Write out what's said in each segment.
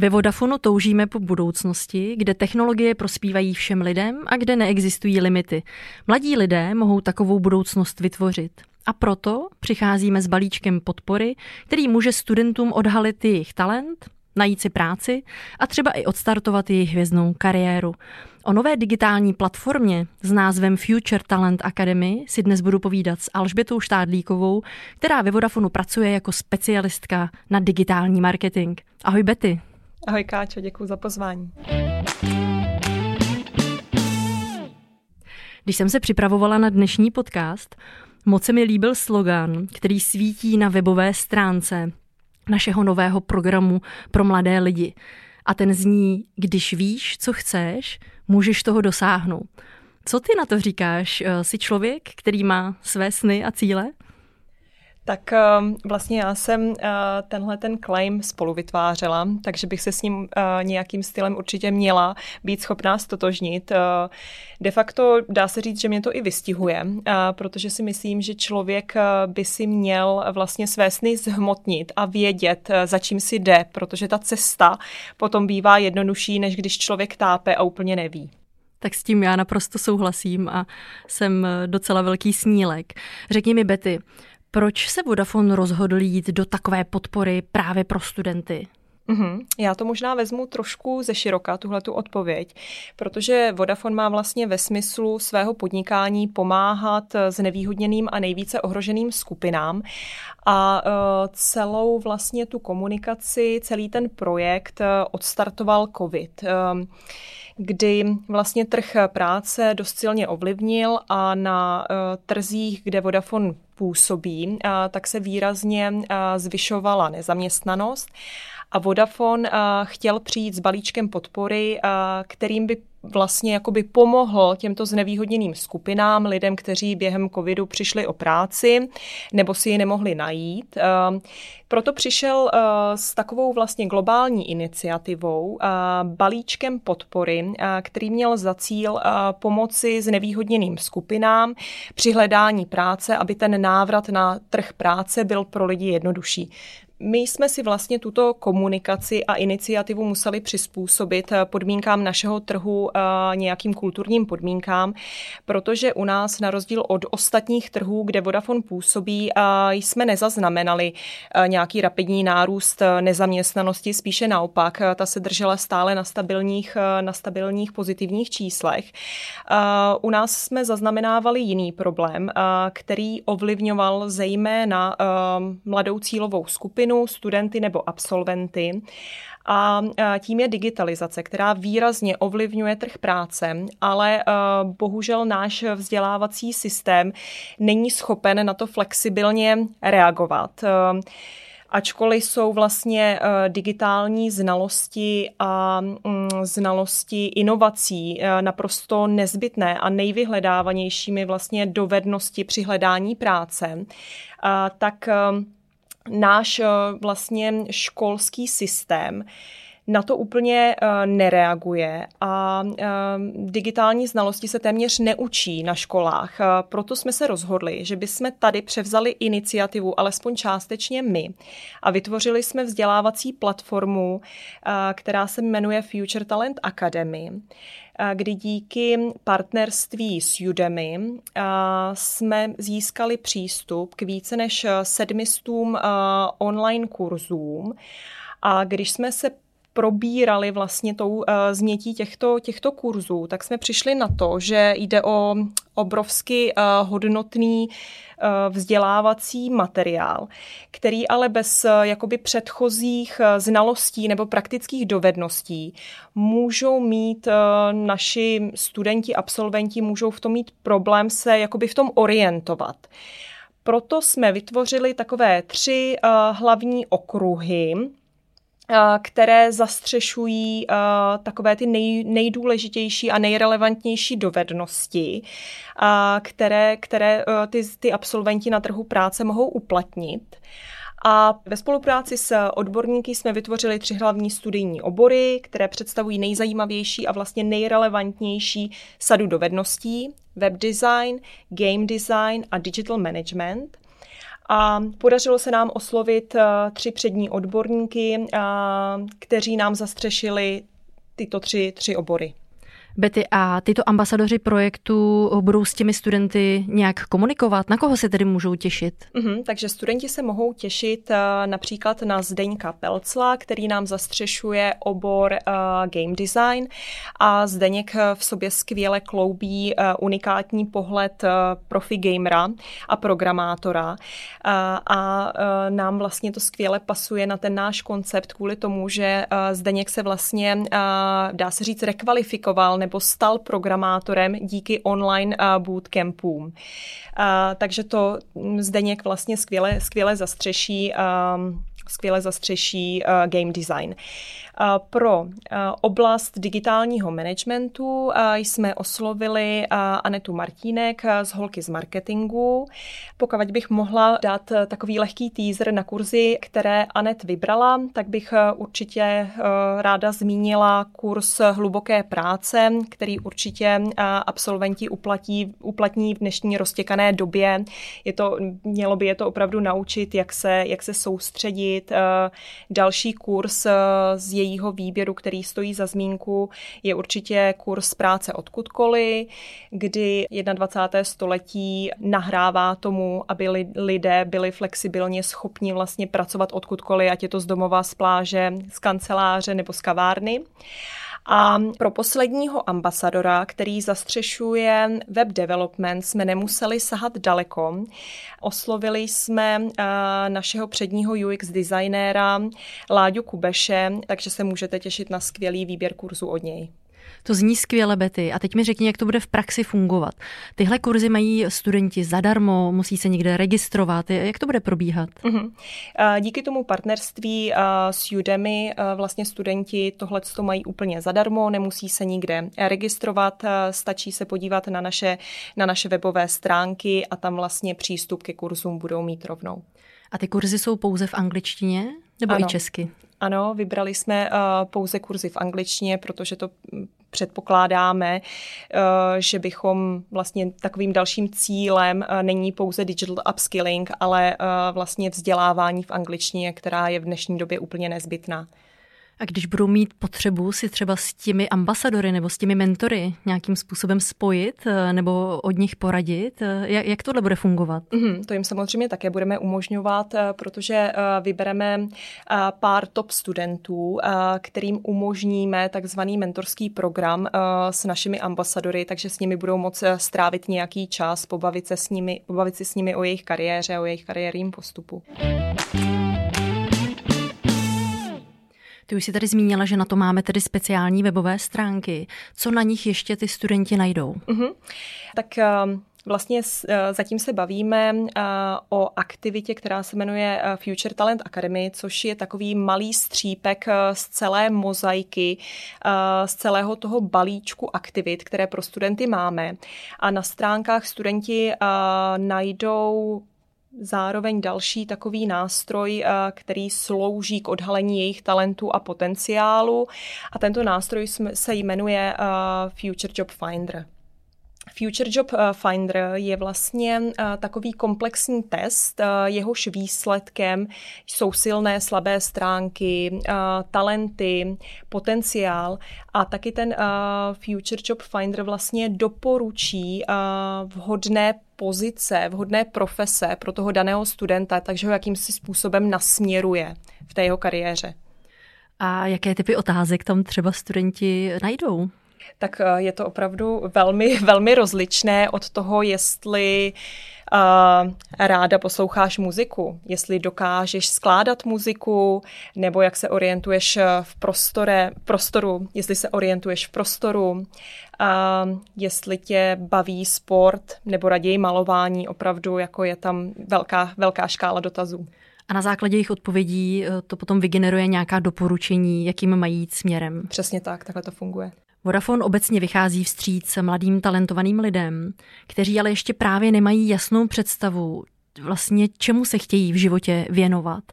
Ve Vodafonu toužíme po budoucnosti, kde technologie prospívají všem lidem a kde neexistují limity. Mladí lidé mohou takovou budoucnost vytvořit. A proto přicházíme s balíčkem podpory, který může studentům odhalit jejich talent, najít si práci a třeba i odstartovat jejich hvězdnou kariéru. O nové digitální platformě s názvem Future Talent Academy si dnes budu povídat s Alžbětou Štádlíkovou, která ve Vodafonu pracuje jako specialistka na digitální marketing. Ahoj Betty. Ahoj Káčo, děkuji za pozvání. Když jsem se připravovala na dnešní podcast, moc se mi líbil slogan, který svítí na webové stránce našeho nového programu pro mladé lidi. A ten zní, když víš, co chceš, můžeš toho dosáhnout. Co ty na to říkáš? Jsi člověk, který má své sny a cíle? Tak ehm, vlastně já jsem eh, tenhle ten claim spolu vytvářela, takže bych se s ním eh, nějakým stylem určitě měla být schopná stotožnit. Eh, de facto dá se říct, že mě to i vystihuje, protože si myslím, že člověk by si měl vlastně své sny zhmotnit a vědět, za čím si jde, protože ta cesta potom bývá jednodušší, než když člověk tápe a úplně neví. Tak s tím já naprosto souhlasím a jsem docela velký snílek. Řekni mi, Betty, proč se Vodafone rozhodl jít do takové podpory právě pro studenty? Mm-hmm. Já to možná vezmu trošku ze široka, tuhle tu odpověď, protože Vodafone má vlastně ve smyslu svého podnikání pomáhat znevýhodněným a nejvíce ohroženým skupinám a uh, celou vlastně tu komunikaci, celý ten projekt uh, odstartoval COVID. Uh, kdy vlastně trh práce dost silně ovlivnil a na trzích, kde Vodafone působí, tak se výrazně zvyšovala nezaměstnanost. A Vodafone chtěl přijít s balíčkem podpory, kterým by vlastně jakoby pomohl těmto znevýhodněným skupinám, lidem, kteří během covidu přišli o práci nebo si ji nemohli najít. Proto přišel s takovou vlastně globální iniciativou, balíčkem podpory, který měl za cíl pomoci znevýhodněným skupinám při hledání práce, aby ten návrat na trh práce byl pro lidi jednodušší. My jsme si vlastně tuto komunikaci a iniciativu museli přizpůsobit eh, podmínkám našeho trhu, eh, nějakým kulturním podmínkám, protože u nás na rozdíl od ostatních trhů, kde Vodafone působí, eh, jsme nezaznamenali nějaký rapidní nárůst nezaměstnanosti, spíše naopak, ta se držela stále na stabilních, na stabilních pozitivních číslech. U nás jsme zaznamenávali jiný problém, který ovlivňoval zejména mladou cílovou skupinu, skupinu, studenty nebo absolventy. A tím je digitalizace, která výrazně ovlivňuje trh práce, ale bohužel náš vzdělávací systém není schopen na to flexibilně reagovat ačkoliv jsou vlastně digitální znalosti a mm, znalosti inovací naprosto nezbytné a nejvyhledávanějšími vlastně dovednosti při hledání práce, tak náš eh, vlastně školský systém na to úplně uh, nereaguje a uh, digitální znalosti se téměř neučí na školách. Uh, proto jsme se rozhodli, že bychom tady převzali iniciativu, alespoň částečně my, a vytvořili jsme vzdělávací platformu, která se jmenuje Future Talent Academy kdy díky partnerství s Udemy jsme získali přístup k více než sedmistům online kurzům. A když jsme se probírali vlastně tou uh, změtí těchto, těchto kurzů, tak jsme přišli na to, že jde o obrovsky uh, hodnotný uh, vzdělávací materiál, který ale bez uh, jakoby předchozích uh, znalostí nebo praktických dovedností můžou mít uh, naši studenti, absolventi, můžou v tom mít problém se jakoby v tom orientovat. Proto jsme vytvořili takové tři uh, hlavní okruhy, které zastřešují takové ty nej, nejdůležitější a nejrelevantnější dovednosti, které, které ty, ty absolventi na trhu práce mohou uplatnit. A ve spolupráci s odborníky jsme vytvořili tři hlavní studijní obory, které představují nejzajímavější a vlastně nejrelevantnější sadu dovedností, web design, game design a digital management. A podařilo se nám oslovit eh, tři přední odborníky, eh, kteří nám zastřešili tyto tři, tři obory. Betty, a tyto ambasadoři projektu budou s těmi studenty nějak komunikovat? Na koho se tedy můžou těšit? Mm-hmm, takže studenti se mohou těšit uh, například na Zdeňka Pelcla, který nám zastřešuje obor uh, game design a Zdeněk v sobě skvěle kloubí uh, unikátní pohled profi gamera a programátora a nám vlastně to skvěle pasuje na ten náš koncept kvůli tomu, že Zdeněk se vlastně, dá se říct, rekvalifikoval nebo stal programátorem díky online bootcampům. Takže to Zdeněk vlastně skvěle, skvěle zastřeší skvěle zastřeší uh, game design. Pro oblast digitálního managementu jsme oslovili Anetu Martínek z Holky z marketingu. Pokud bych mohla dát takový lehký teaser na kurzy, které Anet vybrala, tak bych určitě ráda zmínila kurz hluboké práce, který určitě absolventi uplatí, uplatní v dnešní roztěkané době. Je to, mělo by je to opravdu naučit, jak se, jak se soustředit, další kurz z jejího výběru, který stojí za zmínku, je určitě kurz práce odkudkoliv, kdy 21. století nahrává tomu, aby lidé byli flexibilně schopni vlastně pracovat odkudkoliv, ať je to z domova, z pláže, z kanceláře nebo z kavárny. A pro posledního ambasadora, který zastřešuje web development, jsme nemuseli sahat daleko. Oslovili jsme eh, našeho předního UX designéra Láďu Kubeše, takže se můžete těšit na skvělý výběr kurzu od něj. To zní skvěle, Betty. A teď mi řekni, jak to bude v praxi fungovat. Tyhle kurzy mají studenti zadarmo, musí se někde registrovat. Jak to bude probíhat? Uh-huh. Díky tomu partnerství s Udemy vlastně studenti tohle mají úplně zadarmo, nemusí se nikde registrovat, stačí se podívat na naše, na naše webové stránky a tam vlastně přístup ke kurzům budou mít rovnou. A ty kurzy jsou pouze v angličtině nebo ano. i česky? Ano, vybrali jsme uh, pouze kurzy v angličtině, protože to předpokládáme, uh, že bychom vlastně takovým dalším cílem uh, není pouze digital upskilling, ale vlastně vzdělávání v angličtině, která je v dnešní době úplně nezbytná. A když budou mít potřebu si třeba s těmi ambasadory nebo s těmi mentory nějakým způsobem spojit eh, nebo od nich poradit, eh, jak, jak tohle bude fungovat? Mm-hmm, to jim samozřejmě také budeme umožňovat, eh, protože vybereme pár top studentů, kterým umožníme takzvaný mentorský program s našimi ambasadory, takže s nimi budou moct strávit nějaký čas, pobavit se s nimi, pobavit se s nimi o jejich kariéře, o jejich kariérním postupu. Ty už si tady zmínila, že na to máme tedy speciální webové stránky. Co na nich ještě ty studenti najdou? Uh-huh. Tak uh... Vlastně zatím se bavíme o aktivitě, která se jmenuje Future Talent Academy, což je takový malý střípek z celé mozaiky, z celého toho balíčku aktivit, které pro studenty máme. A na stránkách studenti najdou zároveň další takový nástroj, eh, který slouží k odhalení jejich talentů a potenciálu. A tento nástroj se jmenuje eh, Future Job Finder. Future Job eh, Finder je vlastně takový komplexní test, jehož výsledkem jsou silné, slabé stránky, talenty, potenciál a taky ten Future Job Finder vlastně doporučí vhodné pozice, vhodné profese pro toho daného studenta, takže ho jakýmsi způsobem nasměruje v té jeho kariéře. A jaké typy otázek tam třeba studenti najdou? Tak eh, je to opravdu velmi, velmi rozličné od toho, jestli uh, ráda posloucháš muziku, jestli dokážeš skládat muziku, nebo jak se orientuješ v prostore, prostoru, jestli se orientuješ v prostoru, a jestli tě baví sport nebo raději malování, opravdu jako je tam velká, velká škála dotazů. A na základě jejich odpovědí eh, to potom vygeneruje nějaká doporučení, jakým mají jít směrem. Přesně tak, takhle to funguje. Vodafone obecně vychází vstříc mladým talentovaným lidem, kteří ale ještě právě nemají jasnou představu, vlastně čemu se chtějí v životě věnovat.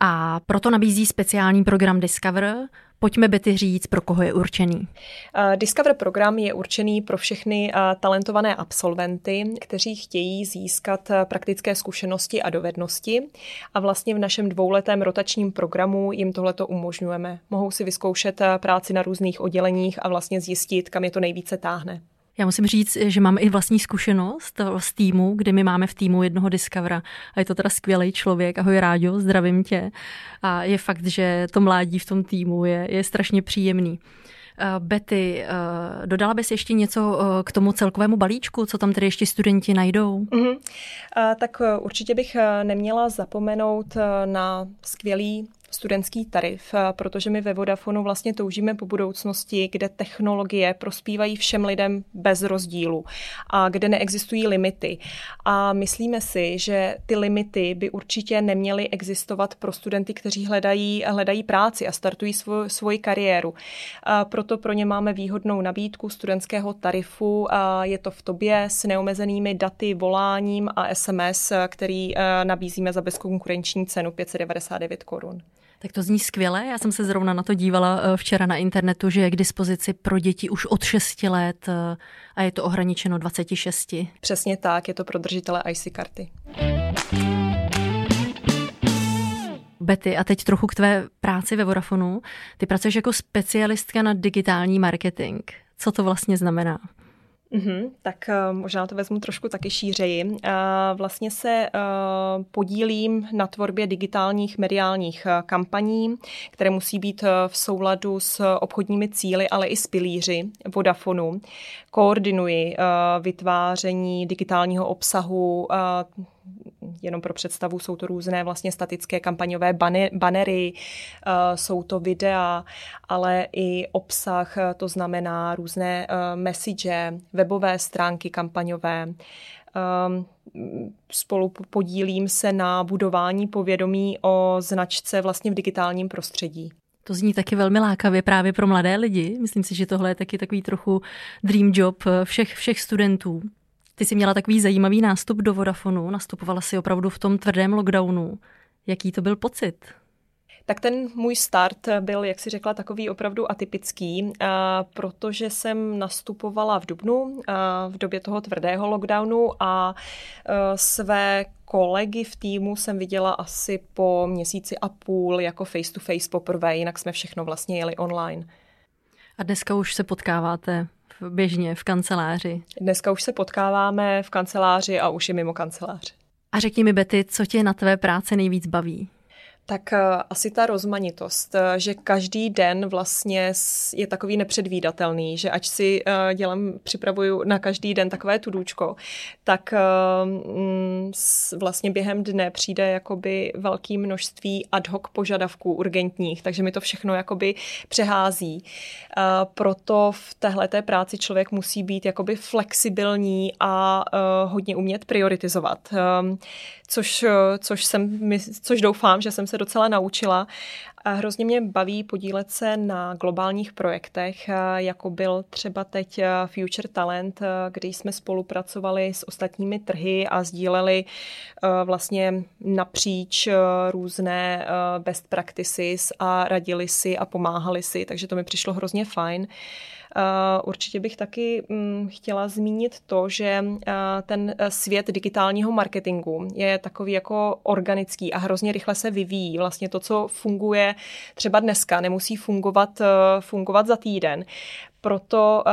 A proto nabízí speciální program Discover, Pojďme Betty říct, pro koho je určený. Discover program je určený pro všechny talentované absolventy, kteří chtějí získat praktické zkušenosti a dovednosti. A vlastně v našem dvouletém rotačním programu jim tohleto umožňujeme. Mohou si vyzkoušet práci na různých odděleních a vlastně zjistit, kam je to nejvíce táhne. Já musím říct, že mám i vlastní zkušenost z týmu, kdy my máme v týmu jednoho Discovera a je to teda skvělý člověk. Ahoj Ráďo, zdravím tě. A je fakt, že to mládí v tom týmu je, je strašně příjemný. Uh, Betty, uh, dodala bys ještě něco uh, k tomu celkovému balíčku, co tam tedy ještě studenti najdou? Uh-huh. Uh, tak určitě bych neměla zapomenout na skvělý studentský tarif, protože my ve Vodafonu vlastně toužíme po budoucnosti, kde technologie prospívají všem lidem bez rozdílu a kde neexistují limity. A myslíme si, že ty limity by určitě neměly existovat pro studenty, kteří hledají, hledají práci a startují svou, svoji kariéru. A proto pro ně máme výhodnou nabídku studentského tarifu. A je to v tobě s neomezenými daty, voláním a SMS, který eh, nabízíme za bezkonkurenční cenu 599 korun. Tak to zní skvěle. Já jsem se zrovna na to dívala eh, včera na internetu, že je k dispozici pro děti už od 6 let eh, a je to ohraničeno 26. Přesně tak, je to pro držitele IC karty. Betty, a teď trochu k tvé práci ve Vodafonu. Ty pracuješ jako specialistka na digitální marketing. Co to vlastně znamená? Mm-hmm, tak uh, možná to vezmu trošku taky šířeji. Uh, vlastně se uh, podílím na tvorbě digitálních mediálních kampaní, které musí být v souladu s obchodními cíly, ale i s pilíři Vodafonu. Koordinuji vytváření digitálního obsahu, jenom pro představu, jsou to různé vlastně statické kampaňové banery, eh, jsou to videa, ale i obsah, eh, to znamená různé eh, message, webové stránky kampaňové. Ehm, spolu podílím se na budování povědomí o značce vlastně v digitálním prostředí. To zní taky velmi lákavě právě pro mladé lidi. Myslím si, že tohle je taky takový trochu dream job všech, všech studentů. Ty jsi měla takový zajímavý nástup do Vodafonu, nastupovala si opravdu v tom tvrdém lockdownu. Jaký to byl pocit? Tak ten můj start byl, jak si řekla, takový opravdu atypický, protože jsem nastupovala v Dubnu v době toho tvrdého lockdownu a své kolegy v týmu jsem viděla asi po měsíci a půl jako face to face poprvé, jinak jsme všechno vlastně jeli online. A dneska už se potkáváte běžně v kanceláři? Dneska už se potkáváme v kanceláři a už i mimo kancelář. A řekni mi, Betty, co tě na tvé práci nejvíc baví? Tak eh, asi ta rozmanitost, eh, že každý den vlastně je takový nepředvídatelný, že ať si eh, dělám, připravuju na každý den takové tudůčko, tak mm, vlastně během dne přijde jakoby velké množství ad hoc požadavků urgentních, takže mi to všechno jakoby přehází. Proto v téhleté práci člověk musí být jakoby flexibilní a hodně umět prioritizovat což, což, jsem, což doufám, že jsem se docela naučila. Hrozně mě baví podílet se na globálních projektech, jako byl třeba teď Future Talent, kdy jsme spolupracovali s ostatními trhy a sdíleli vlastně napříč různé best practices a radili si a pomáhali si, takže to mi přišlo hrozně fajn. Určitě bych taky mm, chtěla zmínit to, že ten e, svět digitálního marketingu je takový jako organický a hrozně rychle se vyvíjí. Vlastně to, co funguje třeba dneska, nemusí fungovat, fungovat za týden. Proto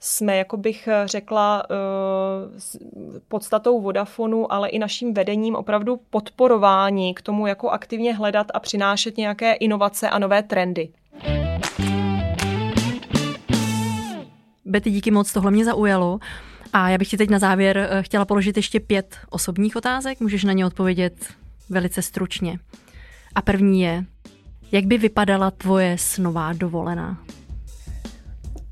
jsme, jako bych řekla, podstatou Vodafonu, ale i naším vedením opravdu podporování k tomu, jako aktivně hledat a přinášet nějaké inovace a nové trendy. Betty, díky moc, tohle mě zaujalo. A já bych ti teď na závěr eh, chtěla položit ještě pět osobních otázek, můžeš na ně odpovědět velice stručně. A první je, jak by vypadala tvoje snová dovolená?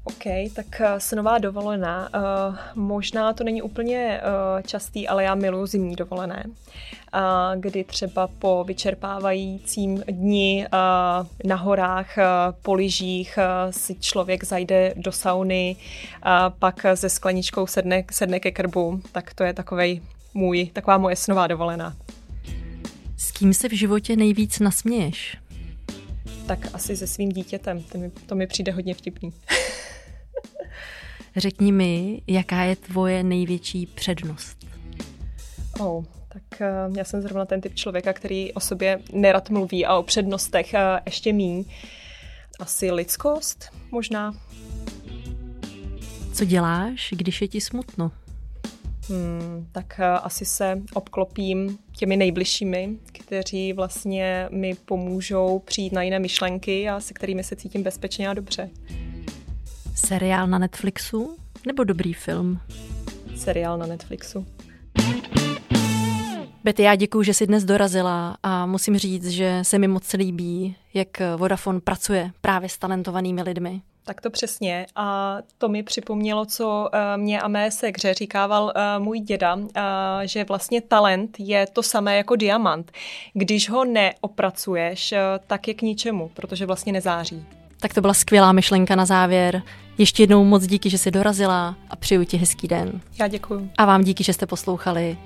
OK, tak uh, snová dovolená. Uh, možná to není úplně uh, častý, ale já miluji zimní dovolené, uh, kdy třeba po vyčerpávajícím dni uh, na horách, uh, po lyžích uh, si člověk zajde do sauny, uh, pak se skleničkou sedne, sedne ke krbu, tak to je takovej můj, taková moje snová dovolená. S kým se v životě nejvíc nasměješ? Tak asi se svým dítětem, to mi, to mi přijde hodně vtipný. Řekni mi, jaká je tvoje největší přednost? Oh, tak uh, já jsem zrovna ten typ člověka, který o sobě nerad mluví a o přednostech uh, ještě míň. Asi lidskost možná. Co děláš, když je ti smutno? Hmm, tak uh, asi se obklopím těmi nejbližšími, kteří vlastně mi pomůžou přijít na jiné myšlenky a se kterými se cítím bezpečně a dobře. Seriál na Netflixu nebo dobrý film? Seriál na Netflixu. Betty, já děkuji, že jsi dnes dorazila a musím říct, že se mi moc líbí, jak Vodafone pracuje právě s talentovanými lidmi. Tak to přesně. A to mi připomnělo, co eh, mě a mé sekře říkával eh, můj děda, eh, že vlastně talent je to samé jako diamant. Když ho neopracuješ, tak je k ničemu, protože vlastně nezáří. Tak to byla skvělá myšlenka na závěr. Ještě jednou moc díky, že jsi dorazila a přeju ti hezký den. Já děkuji. A vám díky, že jste poslouchali.